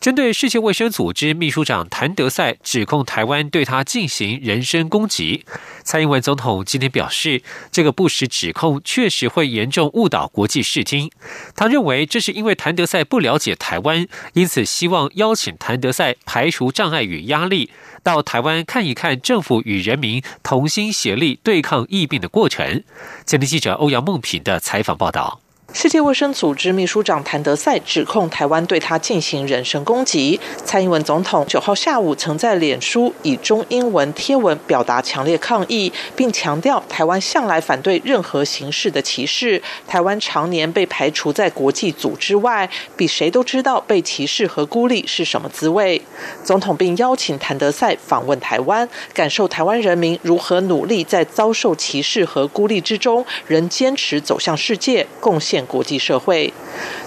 针对世界卫生组织秘书长谭德赛指控台湾对他进行人身攻击，蔡英文总统今天表示，这个不实指控确实会严重误导国际视听。他认为这是因为谭德赛不了解台湾，因此希望邀请谭德赛排除障碍与压力，到台湾看一看政府与人民同心协力对抗疫病的过程。前天记者欧阳梦平的采访报道。世界卫生组织秘书长谭德赛指控台湾对他进行人身攻击。蔡英文总统九号下午曾在脸书以中英文贴文表达强烈抗议，并强调台湾向来反对任何形式的歧视。台湾常年被排除在国际组织外，比谁都知道被歧视和孤立是什么滋味。总统并邀请谭德赛访问台湾，感受台湾人民如何努力在遭受歧视和孤立之中，仍坚持走向世界，贡献。国际社会，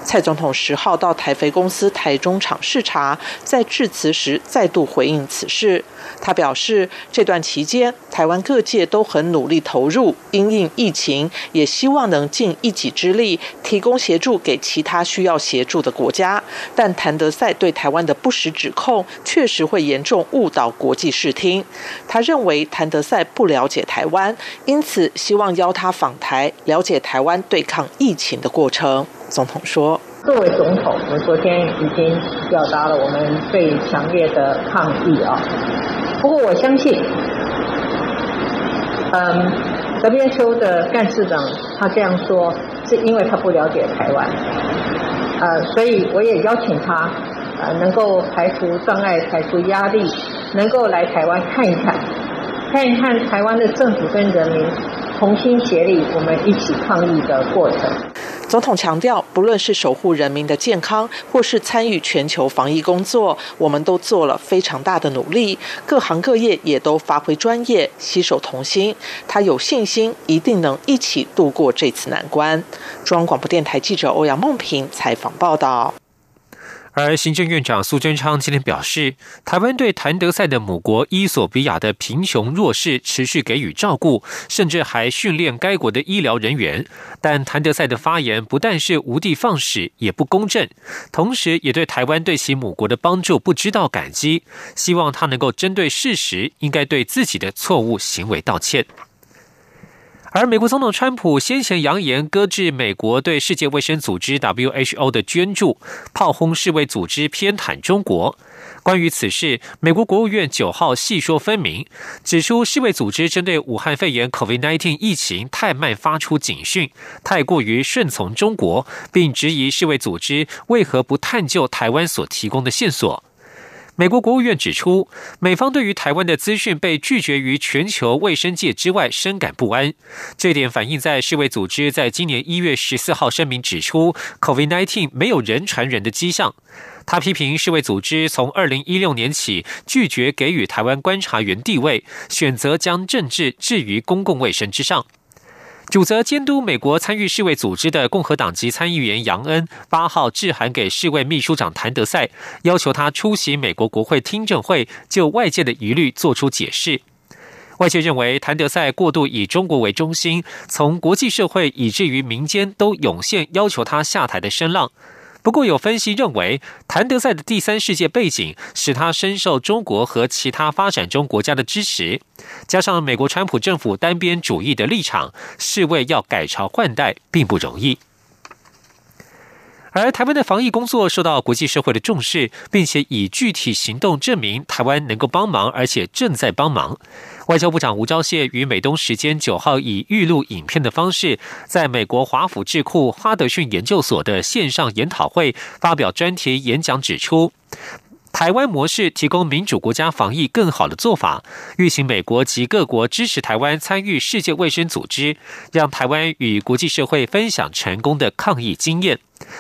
蔡总统十号到台肥公司台中厂视察，在致辞时再度回应此事。他表示，这段期间台湾各界都很努力投入因应疫情，也希望能尽一己之力提供协助给其他需要协助的国家。但谭德赛对台湾的不实指控，确实会严重误导国际视听。他认为谭德赛不了解台湾，因此希望邀他访台，了解台湾对抗疫情的过程。总统说：“作为总统，我昨天已经表达了我们最强烈的抗议啊。”不过我相信，嗯，WHO 的干事长他这样说，是因为他不了解台湾，呃，所以我也邀请他，呃，能够排除障碍、排除压力，能够来台湾看一看，看一看台湾的政府跟人民同心协力，我们一起抗疫的过程。总统强调，不论是守护人民的健康，或是参与全球防疫工作，我们都做了非常大的努力，各行各业也都发挥专业，携手同心。他有信心，一定能一起度过这次难关。中央广播电台记者欧阳梦平采访报道。而行政院长苏贞昌今天表示，台湾对谭德赛的母国伊索比亚的贫穷弱势持续给予照顾，甚至还训练该国的医疗人员。但谭德赛的发言不但是无的放矢，也不公正，同时也对台湾对其母国的帮助不知道感激。希望他能够针对事实，应该对自己的错误行为道歉。而美国总统川普先前扬言搁置美国对世界卫生组织 WHO 的捐助，炮轰世卫组织偏袒中国。关于此事，美国国务院九号细说分明，指出世卫组织针对武汉肺炎 COVID-19 疫情太慢发出警讯，太过于顺从中国，并质疑世卫组织为何不探究台湾所提供的线索。美国国务院指出，美方对于台湾的资讯被拒绝于全球卫生界之外，深感不安。这点反映在世卫组织在今年一月十四号声明指出，COVID-19 没有人传人的迹象。他批评世卫组织从二零一六年起拒绝给予台湾观察员地位，选择将政治置于公共卫生之上。主责监督美国参与世卫组织的共和党籍参议员杨恩八号致函给世卫秘书长谭德赛，要求他出席美国国会听证会，就外界的疑虑做出解释。外界认为谭德赛过度以中国为中心，从国际社会以至于民间都涌现要求他下台的声浪。不过，有分析认为，谭德赛的第三世界背景使他深受中国和其他发展中国家的支持，加上美国川普政府单边主义的立场，世卫要改朝换代并不容易。而台湾的防疫工作受到国际社会的重视，并且以具体行动证明台湾能够帮忙，而且正在帮忙。外交部长吴钊燮于美东时间九号以预录影片的方式，在美国华府智库哈德逊研究所的线上研讨会发表专题演讲，指出。台湾模式提供民主国家防疫更好的做法，预请美国及各国支持台湾参与世界卫生组织，让台湾与国际社会分享成功的抗疫经验。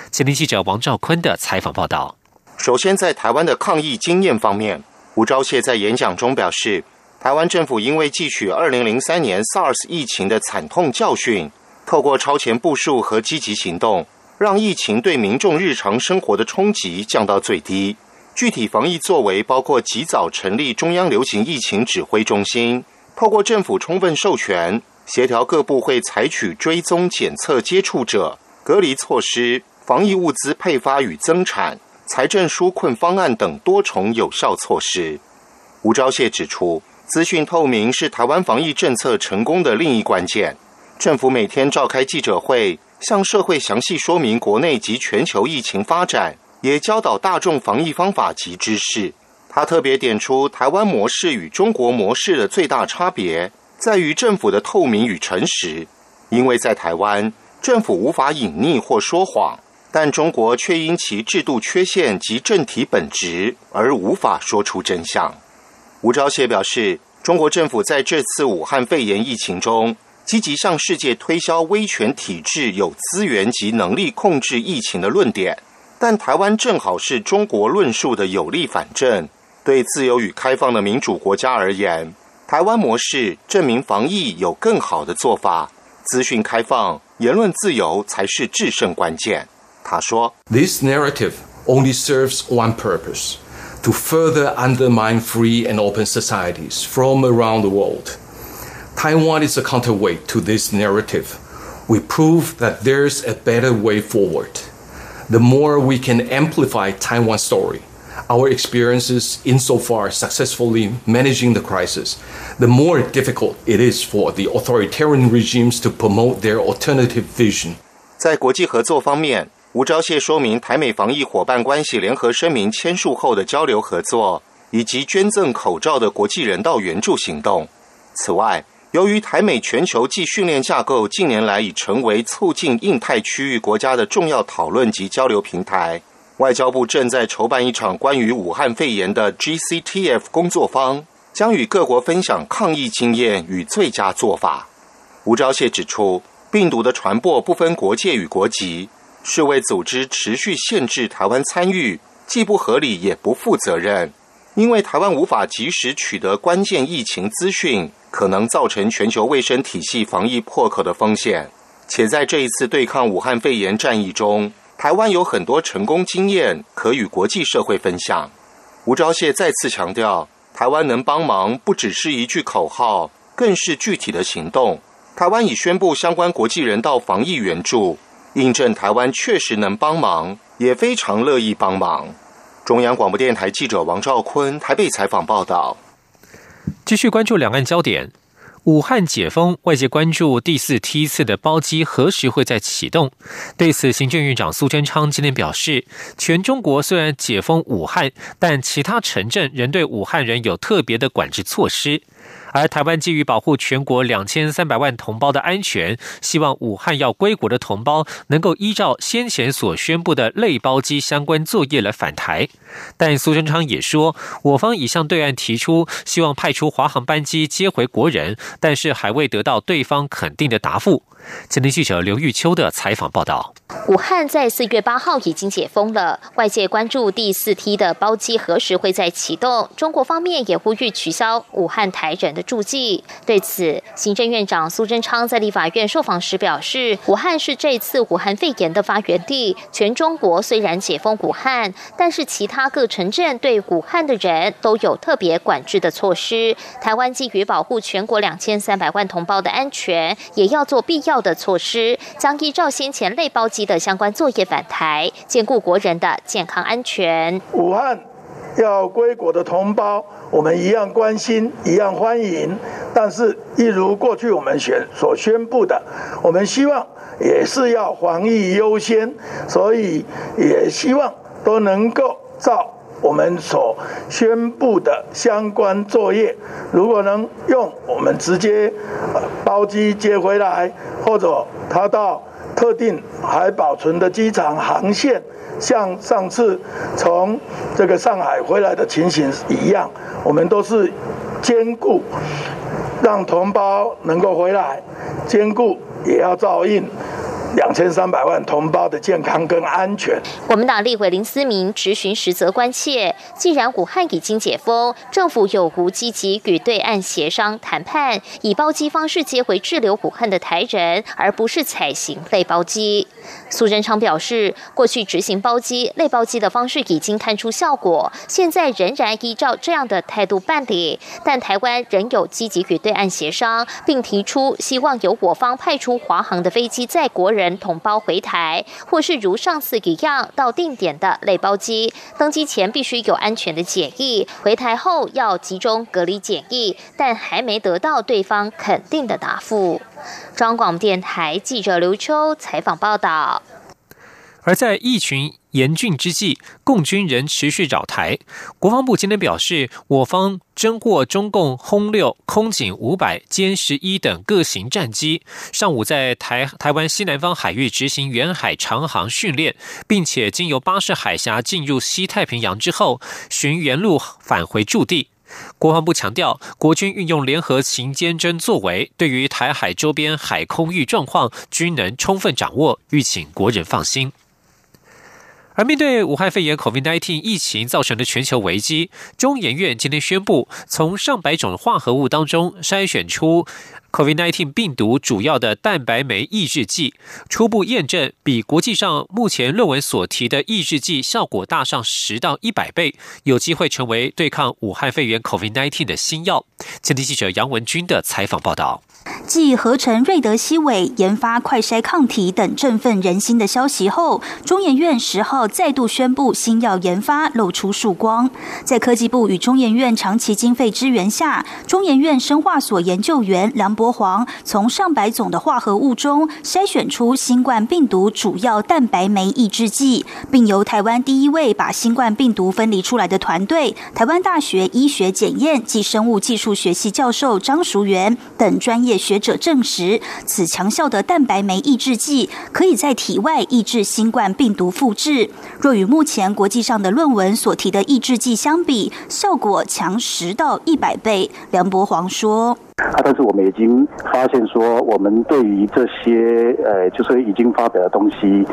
前天记者王兆坤的采访报道。首先，在台湾的抗疫经验方面，吴钊燮在演讲中表示，台湾政府因为汲取2003年 SARS 疫情的惨痛教训，透过超前部署和积极行动，让疫情对民众日常生活的冲击降到最低。具体防疫作为包括及早成立中央流行疫情指挥中心，透过政府充分授权，协调各部会采取追踪检测接触者、隔离措施、防疫物资配发与增产、财政纾困方案等多重有效措施。吴钊燮指出，资讯透明是台湾防疫政策成功的另一关键。政府每天召开记者会，向社会详细说明国内及全球疫情发展。也教导大众防疫方法及知识。他特别点出，台湾模式与中国模式的最大差别在于政府的透明与诚实。因为在台湾，政府无法隐匿或说谎，但中国却因其制度缺陷及政体本质而无法说出真相。吴钊燮表示，中国政府在这次武汉肺炎疫情中，积极向世界推销威权体制有资源及能力控制疫情的论点。但台湾正好是中国论述的有力反证。对自由与开放的民主国家而言，台湾模式证明防疫有更好的做法。资讯开放、言论自由才是制胜关键。他说：“This narrative only serves one purpose: to further undermine free and open societies from around the world. Taiwan is a counterweight to this narrative. We prove that there's a better way forward.” The more we can amplify Taiwan's story, our experiences insofar successfully managing the crisis, the more difficult it is for the authoritarian regimes to promote their alternative vision. 在国际合作方面， 吴钊燮说明台美防疫伙伴关系联合声明签署后的交流合作，以及捐赠口罩的国际人道援助行动。此外，由于台美全球暨训练架构近年来已成为促进印太区域国家的重要讨论及交流平台，外交部正在筹办一场关于武汉肺炎的 GCTF 工作坊，将与各国分享抗疫经验与最佳做法。吴钊燮指出，病毒的传播不分国界与国籍，世卫组织持续限制台湾参与，既不合理也不负责任，因为台湾无法及时取得关键疫情资讯。可能造成全球卫生体系防疫破口的风险，且在这一次对抗武汉肺炎战役中，台湾有很多成功经验可与国际社会分享。吴钊燮再次强调，台湾能帮忙不只是一句口号，更是具体的行动。台湾已宣布相关国际人道防疫援助，印证台湾确实能帮忙，也非常乐意帮忙。中央广播电台记者王兆坤台北采访报道。继续关注两岸焦点，武汉解封，外界关注第四梯次的包机何时会再启动。对此，行政院长苏贞昌今天表示，全中国虽然解封武汉，但其他城镇仍对武汉人有特别的管制措施。而台湾基于保护全国两千三百万同胞的安全，希望武汉要归国的同胞能够依照先前所宣布的类包机相关作业来返台。但苏贞昌也说，我方已向对岸提出希望派出华航班机接回国人，但是还未得到对方肯定的答复。今天记者刘玉秋的采访报道：武汉在四月八号已经解封了，外界关注第四梯的包机何时会再启动。中国方面也呼吁取消武汉台人的驻记。对此，行政院长苏贞昌在立法院受访时表示，武汉是这次武汉肺炎的发源地。全中国虽然解封武汉，但是其他各城镇对武汉的人都有特别管制的措施。台湾基于保护全国两千三百万同胞的安全，也要做必。要的措施将依照先前类包机的相关作业返台，兼顾国人的健康安全。武汉要归国的同胞，我们一样关心，一样欢迎。但是，一如过去我们宣所宣布的，我们希望也是要防疫优先，所以也希望都能够照。我们所宣布的相关作业，如果能用我们直接包机接回来，或者他到特定还保存的机场航线，像上次从这个上海回来的情形一样，我们都是兼顾让同胞能够回来，兼顾也要照应两千三百万同胞的健康跟安全。国民党立委林思明质询实则关切，既然武汉已经解封，政府有无积极与对岸协商谈判，以包机方式接回滞留武汉的台人，而不是采行类包机？苏贞昌表示，过去执行包机、类包机的方式已经看出效果，现在仍然依照这样的态度办理，但台湾仍有积极与对岸协商，并提出希望由我方派出华航的飞机载国人人同胞回台，或是如上次一样到定点的类包机，登机前必须有安全的检疫，回台后要集中隔离检疫，但还没得到对方肯定的答复。中广电台记者刘秋采访报道。而在疫情严峻之际，共军仍持续扰台。国防部今天表示，我方侦获中共轰六、空警五百、歼十一等各型战机，上午在台台湾西南方海域执行远海长航训练，并且经由巴士海峡进入西太平洋之后，循原路返回驻地。国防部强调，国军运用联合行监侦作为，对于台海周边海空域状况均能充分掌握，欲请国人放心。而面对武汉肺炎 （COVID-19） 疫情造成的全球危机，中研院今天宣布，从上百种化合物当中筛选出。COVID-19 病毒主要的蛋白酶抑制剂初步验证，比国际上目前论文所提的抑制剂效果大上十到一百倍，有机会成为对抗武汉肺炎 COVID-19 的新药。前天记者杨文军的采访报道。继合成瑞德西韦研发快筛抗体等振奋人心的消息后，中研院十号再度宣布新药研发露出曙光。在科技部与中研院长期经费支援下，中研院生化所研究员梁博煌从上百种的化合物中筛选出新冠病毒主要蛋白酶抑制剂，并由台湾第一位把新冠病毒分离出来的团队——台湾大学医学检验及生物技术学系教授张淑元等专业学者证实，此强效的蛋白酶抑制剂可以在体外抑制新冠病毒复制。若与目前国际上的论文所提的抑制剂相比，效果强十到一百倍。梁博煌说。啊！但是我们已经发现说，我们对于这些呃，就是已经发表的东西，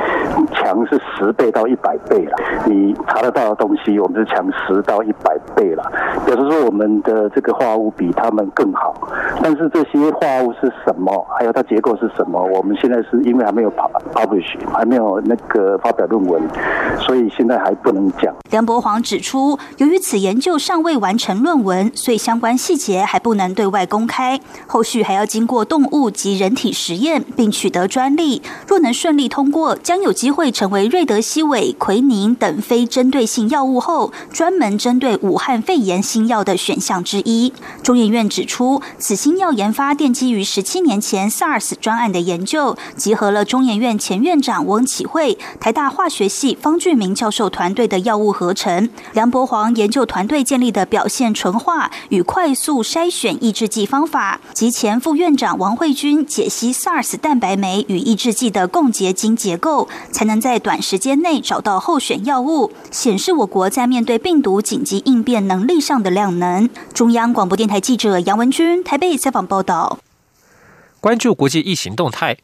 强是十倍到一百倍了。你查得到的东西，我们是强十到一百倍了。表示说，我们的这个化物比他们更好。但是这些化物是什么？还有它结构是什么？我们现在是因为还没有 publish，还没有那个发表论文，所以现在还不能讲。梁博煌指出，由于此研究尚未完成论文，所以相关细节还不能对外公开。开，后续还要经过动物及人体实验，并取得专利。若能顺利通过，将有机会成为瑞德西韦、奎宁等非针对性药物后，专门针对武汉肺炎新药的选项之一。中研院指出，此新药研发奠基于十七年前 SARS 专案的研究，集合了中研院前院长翁启惠、台大化学系方俊明教授团队的药物合成，梁博煌研究团队建立的表现纯化与快速筛选抑制剂方。方法及前副院长王慧君解析 SARS 蛋白酶与抑制剂的共结晶结构，才能在短时间内找到候选药物，显示我国在面对病毒紧急应变能力上的量能。中央广播电台记者杨文君台北采访报道。关注国际疫情动态。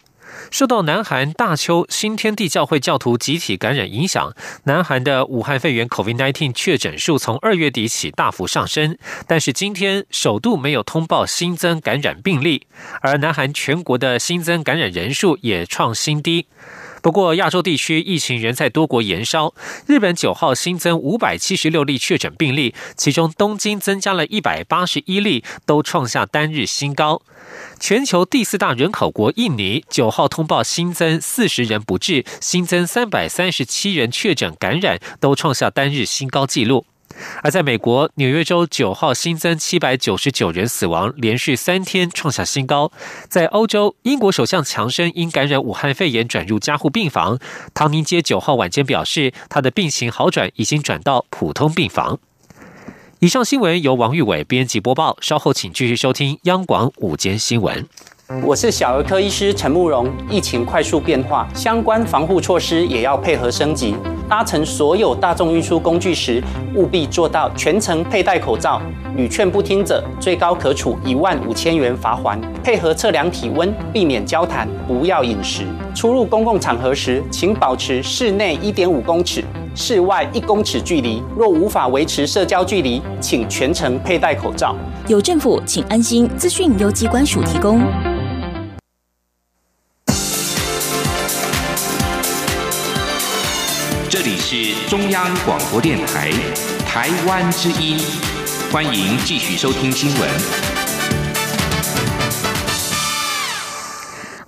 受到南韩大邱新天地教会教徒集体感染影响，南韩的武汉肺炎 COVID-19 确诊数从二月底起大幅上升，但是今天首度没有通报新增感染病例，而南韩全国的新增感染人数也创新低。不过，亚洲地区疫情仍在多国延烧。日本九号新增五百七十六例确诊病例，其中东京增加了一百八十一例，都创下单日新高。全球第四大人口国印尼九号通报新增四十人不治，新增三百三十七人确诊感染，都创下单日新高纪录。而在美国纽约州九号新增七百九十九人死亡，连续三天创下新高。在欧洲，英国首相强生因感染武汉肺炎转入加护病房。唐宁街九号晚间表示，他的病情好转，已经转到普通病房。以上新闻由王玉伟编辑播报，稍后请继续收听央广午间新闻。我是小儿科医师陈慕容。疫情快速变化，相关防护措施也要配合升级。搭乘所有大众运输工具时，务必做到全程佩戴口罩，屡劝不听者，最高可处一万五千元罚款。配合测量体温，避免交谈，不要饮食。出入公共场合时，请保持室内一点五公尺、室外一公尺距离。若无法维持社交距离，请全程佩戴口罩。有政府，请安心。资讯由机关署提供。这里是中央广播电台台湾之音，欢迎继续收听新闻。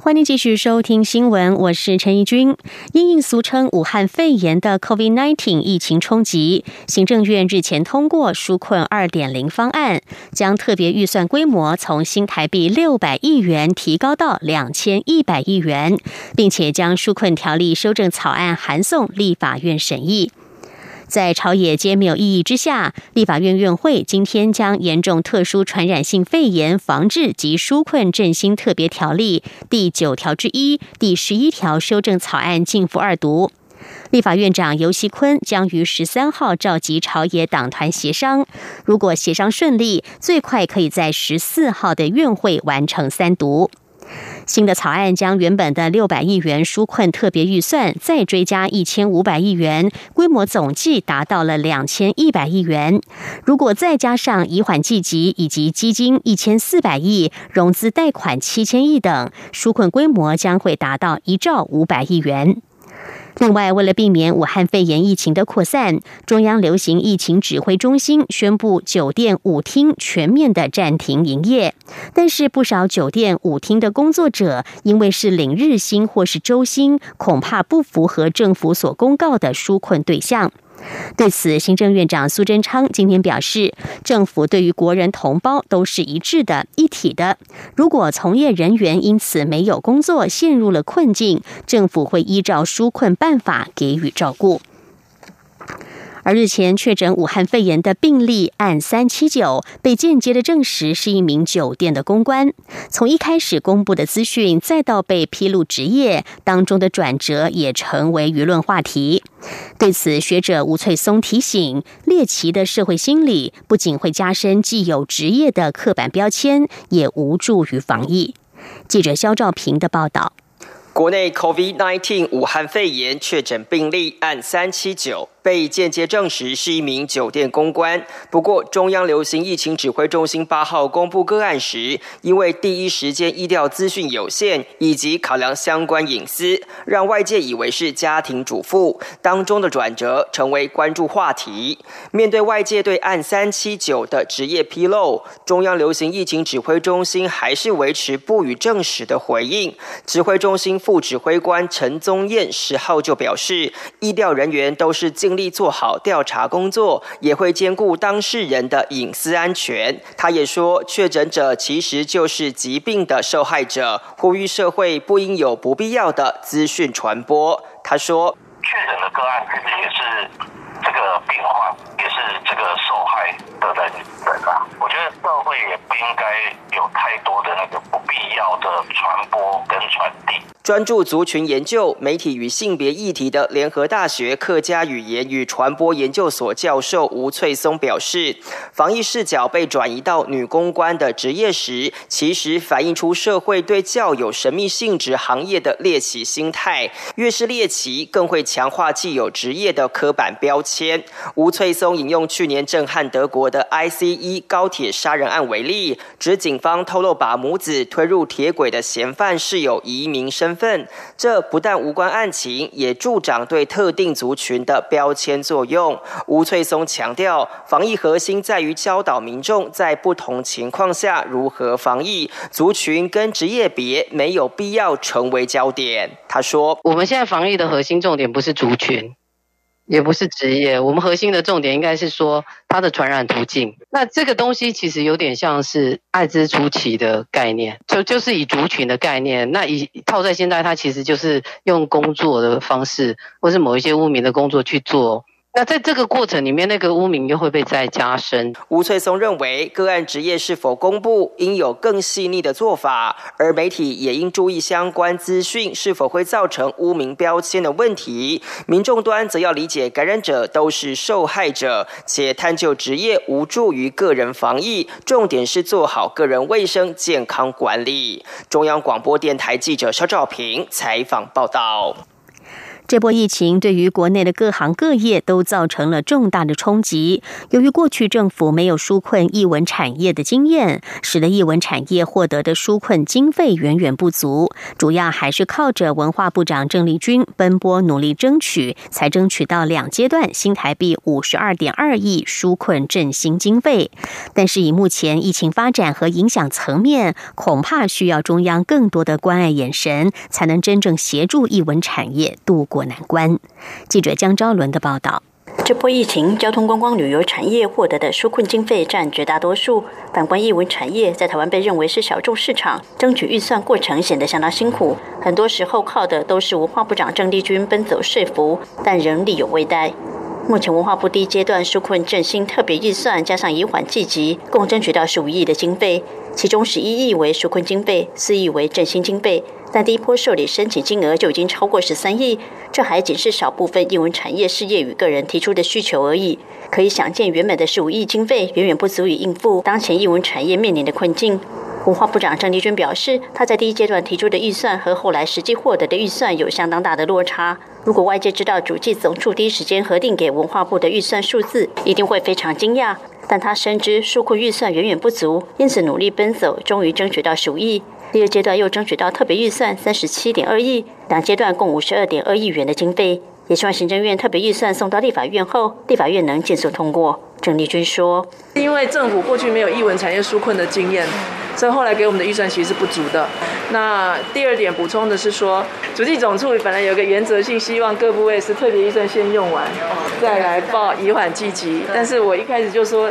欢迎继续收听新闻，我是陈怡君。因应俗称武汉肺炎的 COVID-19 疫情冲击，行政院日前通过纾困二点零方案，将特别预算规模从新台币六百亿元提高到两千一百亿元，并且将纾困条例修正草案函送立法院审议。在朝野皆没有异议之下，立法院院会今天将严重特殊传染性肺炎防治及纾困振兴特别条例第九条之一、第十一条修正草案进赴二读。立法院长尤锡坤将于十三号召集朝野党团协商，如果协商顺利，最快可以在十四号的院会完成三读。新的草案将原本的六百亿元纾困特别预算再追加一千五百亿元，规模总计达到了两千一百亿元。如果再加上以缓计及以及基金一千四百亿、融资贷款七千亿等，纾困规模将会达到一兆五百亿元。另外，为了避免武汉肺炎疫情的扩散，中央流行疫情指挥中心宣布酒店舞厅全面的暂停营业。但是，不少酒店舞厅的工作者因为是领日薪或是周薪，恐怕不符合政府所公告的纾困对象。对此，行政院长苏贞昌今天表示，政府对于国人同胞都是一致的、一体的。如果从业人员因此没有工作，陷入了困境，政府会依照纾困办法给予照顾。而日前确诊武汉肺炎的病例案三七九被间接的证实是一名酒店的公关。从一开始公布的资讯，再到被披露职业当中的转折，也成为舆论话题。对此，学者吴翠松提醒：猎奇的社会心理不仅会加深既有职业的刻板标签，也无助于防疫。记者肖兆平的报道。国内 COVID-19 武汉肺炎确诊病例案三七九。被间接证实是一名酒店公关。不过，中央流行疫情指挥中心八号公布个案时，因为第一时间医调资讯有限，以及考量相关隐私，让外界以为是家庭主妇。当中的转折成为关注话题。面对外界对案三七九的职业披露，中央流行疫情指挥中心还是维持不予证实的回应。指挥中心副指挥官陈宗彦十号就表示，医调人员都是尽。力做好调查工作，也会兼顾当事人的隐私安全。他也说，确诊者其实就是疾病的受害者，呼吁社会不应有不必要的资讯传播。他说，确诊的个案其实也是这个病患，也是这个受害的人人啊。我觉得社会也不应该有太多的那个不必要的传播跟传递。专注族群研究、媒体与性别议题的联合大学客家语言与传播研究所教授吴翠松表示，防疫视角被转移到女公关的职业时，其实反映出社会对较有神秘性质行业的猎奇心态。越是猎奇，更会强化既有职业的刻板标签。吴翠松引用去年震撼德国的 ICE 高铁杀人案为例，指警方透露把母子推入铁轨的嫌犯是有移民身。份，这不但无关案情，也助长对特定族群的标签作用。吴翠松强调，防疫核心在于教导民众在不同情况下如何防疫，族群跟职业别没有必要成为焦点。他说：“我们现在防疫的核心重点不是族群。”也不是职业，我们核心的重点应该是说它的传染途径。那这个东西其实有点像是艾滋初期的概念，就就是以族群的概念。那以套在现在，它其实就是用工作的方式，或是某一些污名的工作去做。那在这个过程里面，那个污名又会被再加深。吴翠松认为，个案职业是否公布，应有更细腻的做法，而媒体也应注意相关资讯是否会造成污名标签的问题。民众端则要理解，感染者都是受害者，且探究职业无助于个人防疫，重点是做好个人卫生健康管理。中央广播电台记者肖兆平采访报道。这波疫情对于国内的各行各业都造成了重大的冲击。由于过去政府没有纾困艺文产业的经验，使得艺文产业获得的纾困经费远远不足，主要还是靠着文化部长郑丽君奔波努力争取，才争取到两阶段新台币五十二点二亿纾困振兴经费。但是以目前疫情发展和影响层面，恐怕需要中央更多的关爱眼神，才能真正协助艺文产业度过。过难关。记者江昭伦的报道：这波疫情，交通观光旅游产业获得的纾困经费占绝大多数。反观艺文产业，在台湾被认为是小众市场，争取预算过程显得相当辛苦。很多时候靠的都是文化部长郑丽君奔走说服，但仍力有未逮。目前文化部第一阶段纾困振兴特别预算加上以缓计及，共争取到十五亿的经费，其中十一亿为纾困经费，四亿为振兴经费。但第一波受理申请金额就已经超过十三亿，这还仅是少部分艺文产业事业与个人提出的需求而已。可以想见，原本的十五亿经费远远不足以应付当前艺文产业面临的困境。文化部长郑丽君表示，他在第一阶段提出的预算和后来实际获得的预算有相当大的落差。如果外界知道主计总处第一时间核定给文化部的预算数字，一定会非常惊讶。但他深知数库预算远远不足，因此努力奔走，终于争取到十五亿。第二阶段又争取到特别预算三十七点二亿，两阶段共五十二点二亿元的经费，也希望行政院特别预算送到立法院后，立法院能尽速通过。郑丽君说：“因为政府过去没有艺文产业纾困的经验，所以后来给我们的预算其实是不足的。那第二点补充的是说，主计总处本来有个原则性，希望各部位是特别预算先用完，再来报以缓积极。但是我一开始就说。”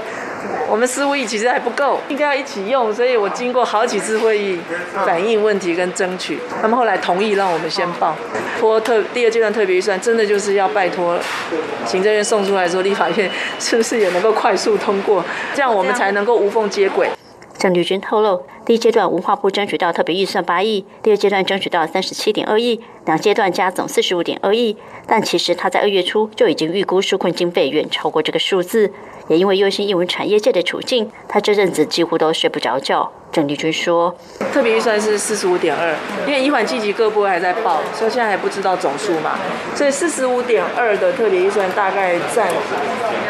我们十五亿其实还不够，应该要一起用，所以我经过好几次会议反映问题跟争取，他们后来同意让我们先报。托特第二阶段特别预算，真的就是要拜托行政院送出来之后，立法院是不是也能够快速通过，这样我们才能够无缝接轨。郑丽君透露，第一阶段文化部争取到特别预算八亿，第二阶段争取到三十七点二亿，两阶段加总四十五点二亿。但其实他在二月初就已经预估纾困经费远超过这个数字，也因为忧心英文产业界的处境，他这阵子几乎都睡不着觉。郑丽君说，特别预算是四十五点二，因为一环积极各部还在报，所以现在还不知道总数嘛，所以四十五点二的特别预算大概占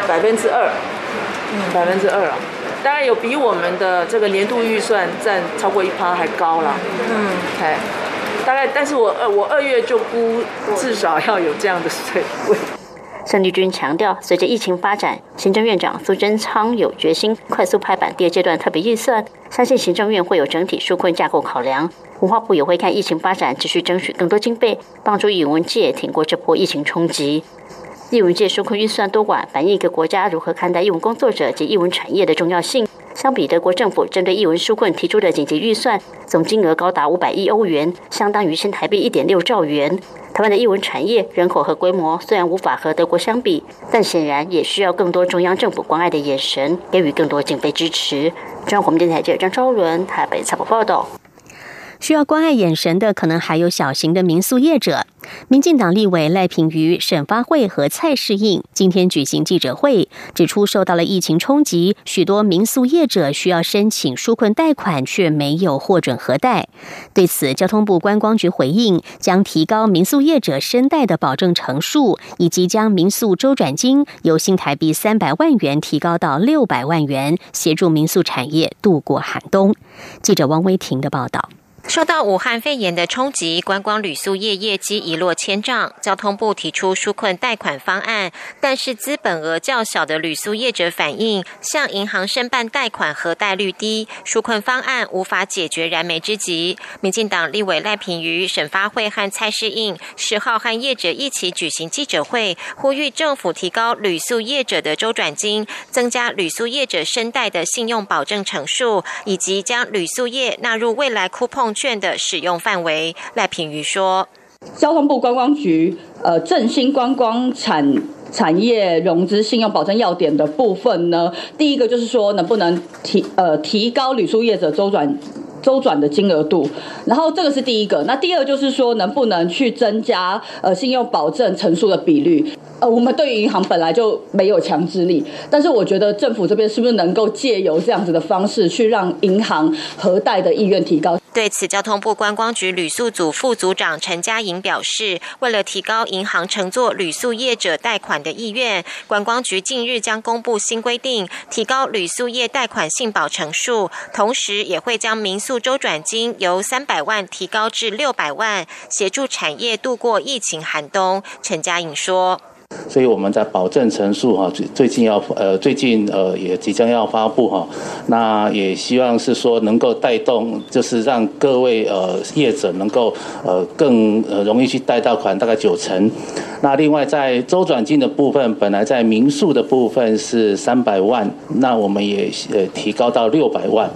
百分之二，嗯，百分之二啊。当然有比我们的这个年度预算占超过一趴还高了，嗯，哎，大概，但是我二我二月就估至少要有这样的水位。孙立军强调，随着疫情发展，行政院长苏贞昌有决心快速拍板第二阶段特别预算，相信行政院会有整体纾困架构考量，文化部也会看疫情发展，继续争取更多经费，帮助语文界挺过这波疫情冲击。译文界纾困预算多寡，反映一个国家如何看待译文工作者及译文产业的重要性。相比德国政府针对译文纾困提出的紧急预算，总金额高达五百亿欧元，相当于新台币一点六兆元。台湾的译文产业人口和规模虽然无法和德国相比，但显然也需要更多中央政府关爱的眼神，给予更多经费支持。中央广播电台记者张昭伦台北采访报道。需要关爱眼神的，可能还有小型的民宿业者。民进党立委赖品妤、沈发慧和蔡世应今天举行记者会，指出受到了疫情冲击，许多民宿业者需要申请纾困贷款，却没有获准核贷。对此，交通部观光局回应，将提高民宿业者申贷的保证成数，以及将民宿周转金由新台币三百万元提高到六百万元，协助民宿产业度过寒冬。记者王威婷的报道。受到武汉肺炎的冲击，观光旅宿业业绩一落千丈。交通部提出纾困贷款方案，但是资本额较小的旅宿业者反映，向银行申办贷款核贷率低，纾困方案无法解决燃眉之急。民进党立委赖品妤、沈发会和蔡世应十号和业者一起举行记者会，呼吁政府提高旅宿业者的周转金，增加旅宿业者申贷的信用保证成数，以及将旅宿业纳入未来库碰。券的使用范围，赖品瑜说：交通部观光局呃振兴观光产产业融资信用保证要点的部分呢，第一个就是说能不能提呃提高旅宿业者周转。周转的金额度，然后这个是第一个。那第二就是说，能不能去增加呃信用保证成数的比率？呃，我们对于银行本来就没有强制力，但是我觉得政府这边是不是能够借由这样子的方式，去让银行核贷的意愿提高？对此，交通部观光局旅宿组副组长陈嘉莹表示，为了提高银行乘坐旅宿业者贷款的意愿，观光局近日将公布新规定，提高旅宿业贷款信保成数，同时也会将民宿周转金由三百万提高至六百万，协助产业度过疫情寒冬。陈嘉颖说。所以我们在保证层数哈，最最近要呃最近呃也即将要发布哈，那也希望是说能够带动，就是让各位呃业者能够呃更呃容易去贷到款，大概九成。那另外在周转金的部分，本来在民宿的部分是三百万，那我们也呃提高到六百万。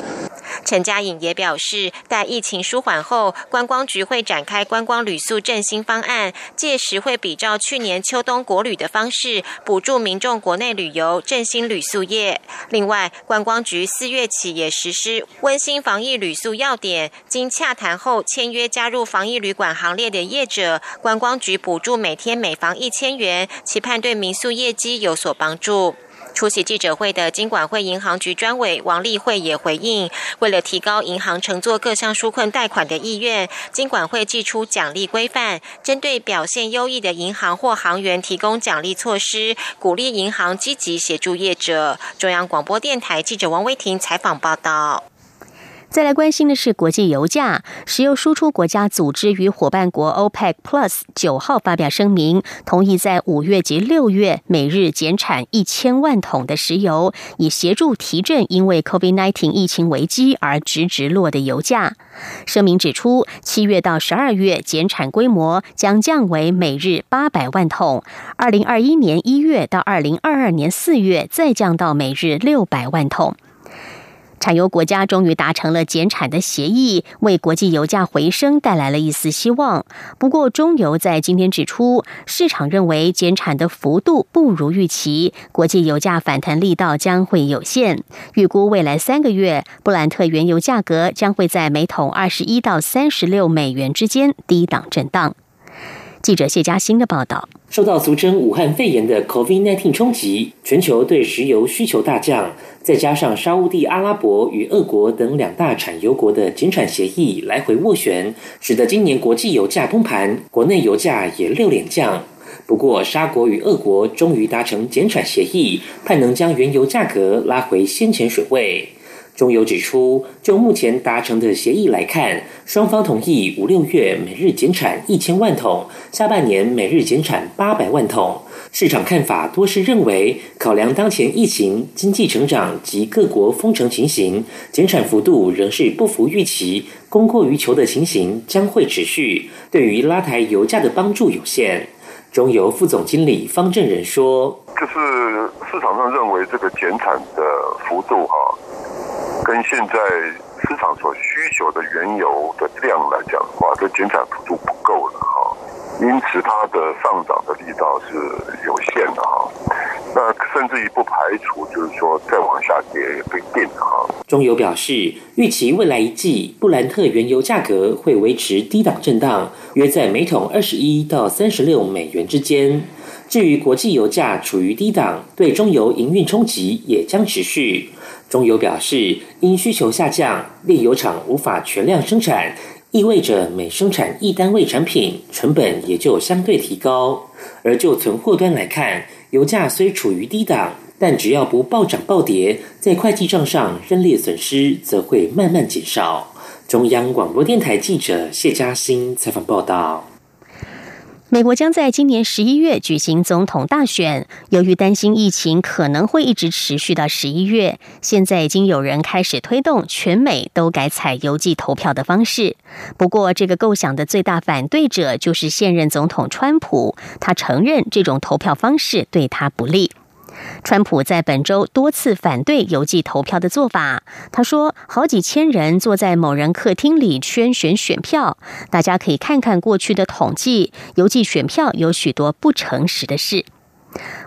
陈嘉颖也表示，待疫情舒缓后，观光局会展开观光旅宿振兴方案，届时会比照去年秋冬国旅的方式，补助民众国内旅游，振兴旅宿业。另外，观光局四月起也实施温馨防疫旅宿要点，经洽谈后签约加入防疫旅馆行列的业者，观光局补助每天每房一千元，期盼对民宿业绩有所帮助。出席记者会的金管会银行局专委王立慧也回应，为了提高银行乘坐各项纾困贷款的意愿，金管会寄出奖励规范，针对表现优异的银行或行员提供奖励措施，鼓励银行积极协助业者。中央广播电台记者王威婷采访报道。再来关心的是国际油价，石油输出国家组织与伙伴国 OPEC Plus 九号发表声明，同意在五月及六月每日减产一千万桶的石油，以协助提振因为 COVID-19 疫情危机而直直落的油价。声明指出，七月到十二月减产规模将降为每日八百万桶，二零二一年一月到二零二二年四月再降到每日六百万桶。产油国家终于达成了减产的协议，为国际油价回升带来了一丝希望。不过，中油在今天指出，市场认为减产的幅度不如预期，国际油价反弹力道将会有限。预估未来三个月，布兰特原油价格将会在每桶二十一到三十六美元之间低档震荡。记者谢嘉欣的报道：受到俗称武汉肺炎的 COVID-19 冲击，全球对石油需求大降。再加上沙地阿拉伯与俄国等两大产油国的减产协议来回斡旋，使得今年国际油价崩盘，国内油价也六连降。不过，沙国与俄国终于达成减产协议，盼能将原油价格拉回先前水位。中油指出，就目前达成的协议来看，双方同意五六月每日减产一千万桶，下半年每日减产八百万桶。市场看法多是认为，考量当前疫情、经济成长及各国封城情形，减产幅度仍是不符预期，供过于求的情形将会持续，对于拉抬油价的帮助有限。中油副总经理方正仁说：“就是市场上认为这个减产的幅度哈，跟现在市场所需求的原油的量来讲的话，这减产幅度不够了哈。”因此，它的上涨的力道是有限的哈。那甚至于不排除，就是说再往下跌也不一定哈。中油表示，预期未来一季布兰特原油价格会维持低档震荡，约在每桶二十一到三十六美元之间。至于国际油价处于低档，对中油营运冲击也将持续。中油表示，因需求下降，炼油厂无法全量生产。意味着每生产一单位产品，成本也就相对提高。而就存货端来看，油价虽处于低档，但只要不暴涨暴跌，在会计账上认列损失则会慢慢减少。中央广播电台记者谢嘉欣采访报道。美国将在今年十一月举行总统大选。由于担心疫情可能会一直持续到十一月，现在已经有人开始推动全美都改采邮寄投票的方式。不过，这个构想的最大反对者就是现任总统川普，他承认这种投票方式对他不利。川普在本周多次反对邮寄投票的做法。他说：“好几千人坐在某人客厅里圈选选票，大家可以看看过去的统计，邮寄选票有许多不诚实的事。”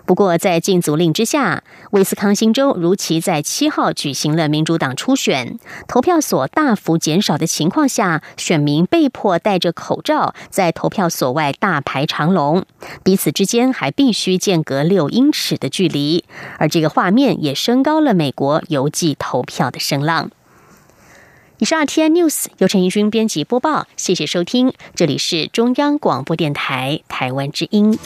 不过，在禁足令之下，威斯康星州如期在七号举行了民主党初选，投票所大幅减少的情况下，选民被迫戴着口罩在投票所外大排长龙，彼此之间还必须间隔六英尺的距离，而这个画面也升高了美国邮寄投票的声浪。以上 T N News 由陈怡君编辑播报，谢谢收听，这里是中央广播电台台湾之音。